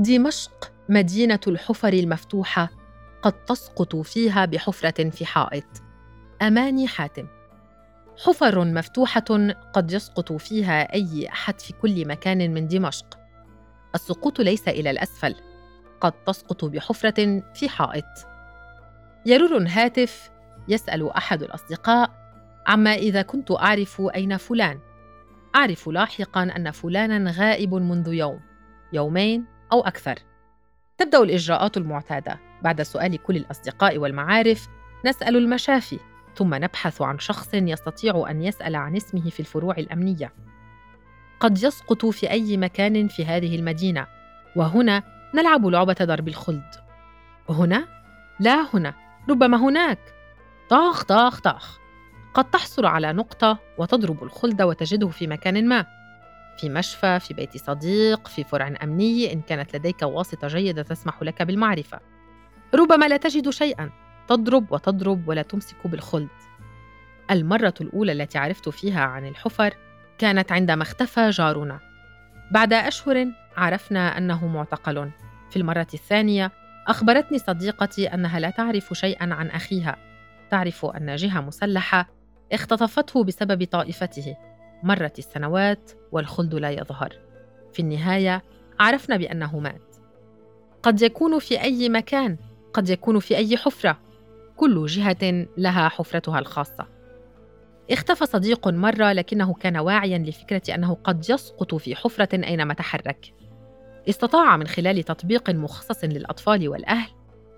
دمشق مدينة الحفر المفتوحة قد تسقط فيها بحفرة في حائط. أماني حاتم. حفر مفتوحة قد يسقط فيها أي أحد في كل مكان من دمشق. السقوط ليس إلى الأسفل. قد تسقط بحفرة في حائط. يرر الهاتف يسأل أحد الأصدقاء عما إذا كنت أعرف أين فلان؟ أعرف لاحقا أن فلانا غائب منذ يوم. يومين أو أكثر. تبدأ الإجراءات المعتادة. بعد سؤال كل الأصدقاء والمعارف نسأل المشافي ثم نبحث عن شخص يستطيع أن يسأل عن اسمه في الفروع الأمنية. قد يسقط في أي مكان في هذه المدينة. وهنا نلعب لعبة ضرب الخلد. هنا؟ لا هنا. ربما هناك. طاخ طاخ طاخ. قد تحصل على نقطة وتضرب الخلد وتجده في مكان ما. في مشفى في بيت صديق في فرع أمني إن كانت لديك واسطة جيدة تسمح لك بالمعرفة. ربما لا تجد شيئا. تضرب وتضرب ولا تمسك بالخلد. المرة الأولى التي عرفت فيها عن الحفر كانت عندما اختفى جارنا. بعد أشهر عرفنا أنه معتقل. في المرة الثانية أخبرتني صديقتي أنها لا تعرف شيئا عن أخيها. تعرف أن جهة مسلحة اختطفته بسبب طائفته. مرت السنوات والخلد لا يظهر. في النهاية عرفنا بأنه مات. قد يكون في أي مكان قد يكون في أي حفرة. كل جهة لها حفرتها الخاصة. اختفى صديق مرة لكنه كان واعيا لفكرة أنه قد يسقط في حفرة أينما تحرك. استطاع من خلال تطبيق مخصص للأطفال والأهل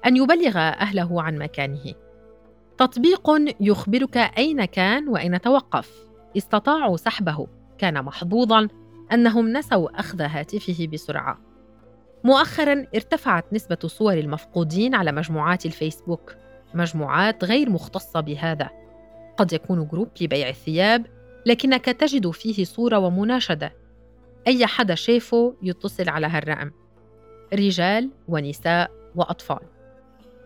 أن يبلغ أهله عن مكانه. تطبيق يخبرك أين كان وأين توقف. استطاعوا سحبه. كان محظوظا أنهم نسوا أخذ هاتفه بسرعة. مؤخرا ارتفعت نسبة صور المفقودين على مجموعات الفيسبوك مجموعات غير مختصة بهذا. قد يكون جروب لبيع الثياب لكنك تجد فيه صورة ومناشدة. أي حدا شافه يتصل على هالرقم. رجال ونساء وأطفال.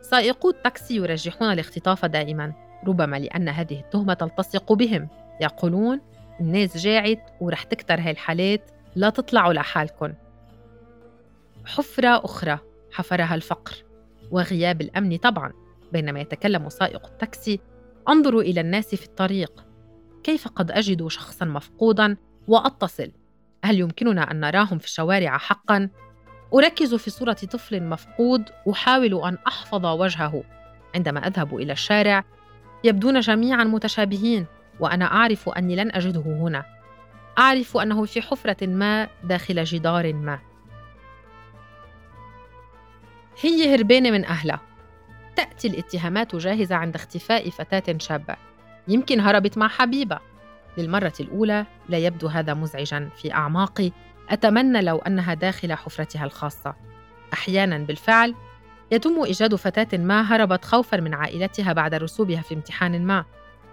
سائقو التاكسي يرجحون الاختطاف دائما ربما لأن هذه التهمة تلتصق بهم. يقولون الناس جاعت ورح تكتر هاي الحالات لا تطلعوا لحالكم حفرة أخرى حفرها الفقر وغياب الأمن طبعا بينما يتكلم سائق التاكسي أنظروا إلى الناس في الطريق. كيف قد أجد شخصا مفقودا وأتصل؟ هل يمكننا أن نراهم في الشوارع حقا؟ أركز في صورة طفل مفقود أحاول أن أحفظ وجهه. عندما أذهب إلى الشارع يبدون جميعا متشابهين. وأنا أعرف أني لن أجده هنا. أعرف أنه في حفرة ما داخل جدار ما. هي هربانة من أهلها. تأتي الاتهامات جاهزة عند اختفاء فتاة شابة. يمكن هربت مع حبيبة. للمرة الأولى لا يبدو هذا مزعجا في أعماقي. أتمنى لو أنها داخل حفرتها الخاصة. أحيانا بالفعل يتم إيجاد فتاة ما هربت خوفا من عائلتها بعد رسوبها في امتحان ما.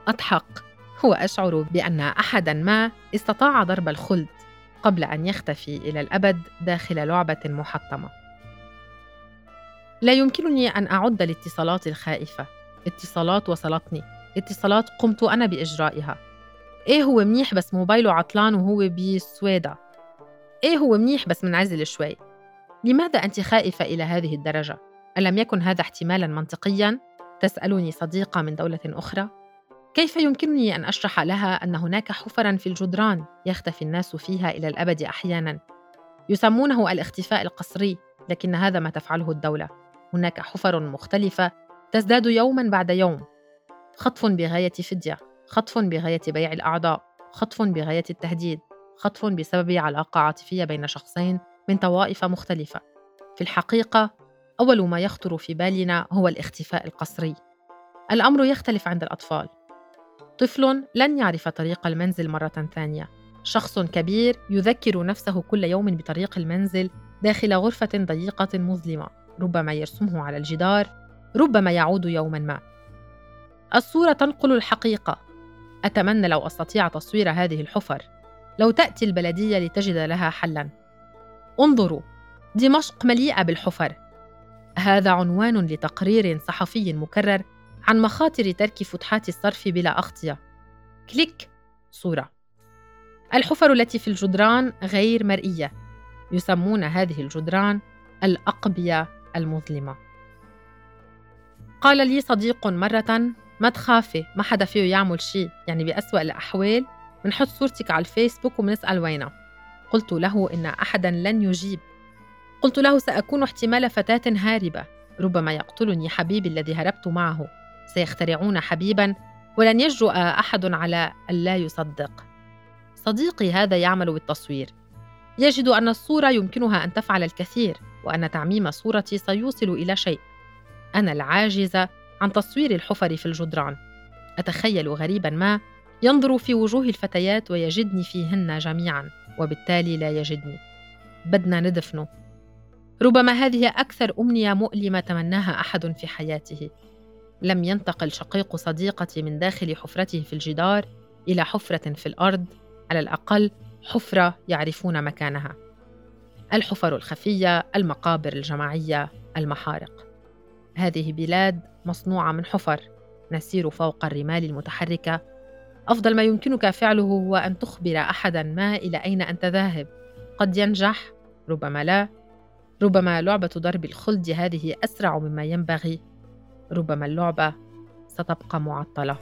أضحك. واشعر بأن احدا ما استطاع ضرب الخلد قبل أن يختفي إلى الأبد داخل لعبة محطمة. لا يمكنني أن أعد الاتصالات الخائفة. اتصالات وصلتني. اتصالات قمت أنا بإجرائها. إيه هو منيح بس موبايله عطلان وهو بالسويدة إيه هو منيح بس منعزل شوي؟ لماذا أنت خائفة إلى هذه الدرجة؟ ألم يكن هذا احتمالا منطقيا؟ تسألني صديقة من دولة أخرى؟ كيف يمكنني أن أشرح لها أن هناك حفرا في الجدران يختفي الناس فيها إلى الأبد أحيانا؟ يسمونه الاختفاء القسري لكن هذا ما تفعله الدولة. هناك حفر مختلفة تزداد يوما بعد يوم. خطف بغاية فدية خطف بغاية بيع الأعضاء خطف بغاية التهديد خطف بسبب علاقه عاطفيه بين شخصين من طوائف مختلفة. في الحقيقة أول ما يخطر في بالنا هو الاختفاء القسري. الأمر يختلف عند الأطفال. طفل لن يعرف طريق المنزل مرة ثانية. شخص كبير يذكر نفسه كل يوم بطريق المنزل داخل غرفة ضيقة مظلمة. ربما يرسمه على الجدار ربما يعود يوما ما. الصورة تنقل الحقيقة. أتمنى لو أستطيع تصوير هذه الحفر. لو تأتي البلدية لتجد لها حلا. انظروا. دمشق مليئة بالحفر. هذا عنوان لتقرير صحفي مكرر عن مخاطر ترك فتحات الصرف بلا أغطية كليك. صورة. الحفر التي في الجدران غير مرئية. يسمون هذه الجدران الأقبية المظلمة. قال لي صديق مرة ما تخافي ما حدا فيه يعمل شيء يعني بأسوأ الأحوال. بنحط صورتك على الفيسبوك وبنسأل وينها قلت له إن أحدا لن يجيب. قلت له سأكون احتمال فتاة هاربة. ربما يقتلني حبيبي الذي هربت معه. سيخترعون حبيبا ولن يجرؤ أحد على ألا يصدق. صديقي هذا يعمل بالتصوير. يجد أن الصورة يمكنها أن تفعل الكثير وأن تعميم صورتي سيوصل إلى شيء. أنا العاجزة عن تصوير الحفر في الجدران. أتخيل غريبا ما ينظر في وجوه الفتيات ويجدني فيهن جميعا وبالتالي لا يجدني. بدنا ندفنه. ربما هذه أكثر أمنية مؤلمة تمناها أحد في حياته. لم ينتقل شقيق صديقتي من داخل حفرته في الجدار إلى حفرة في الأرض على الأقل حفرة يعرفون مكانها. الحفر الخفية المقابر الجماعية المحارق. هذه بلاد مصنوعة من حفر نسير فوق الرمال المتحركة. أفضل ما يمكنك فعله هو أن تخبر أحدا ما إلى أين أنت ذاهب. قد ينجح؟ ربما لا. ربما لعبة درب الخلد هذه أسرع مما ينبغي. ربما اللعبة ستبقى معطلة.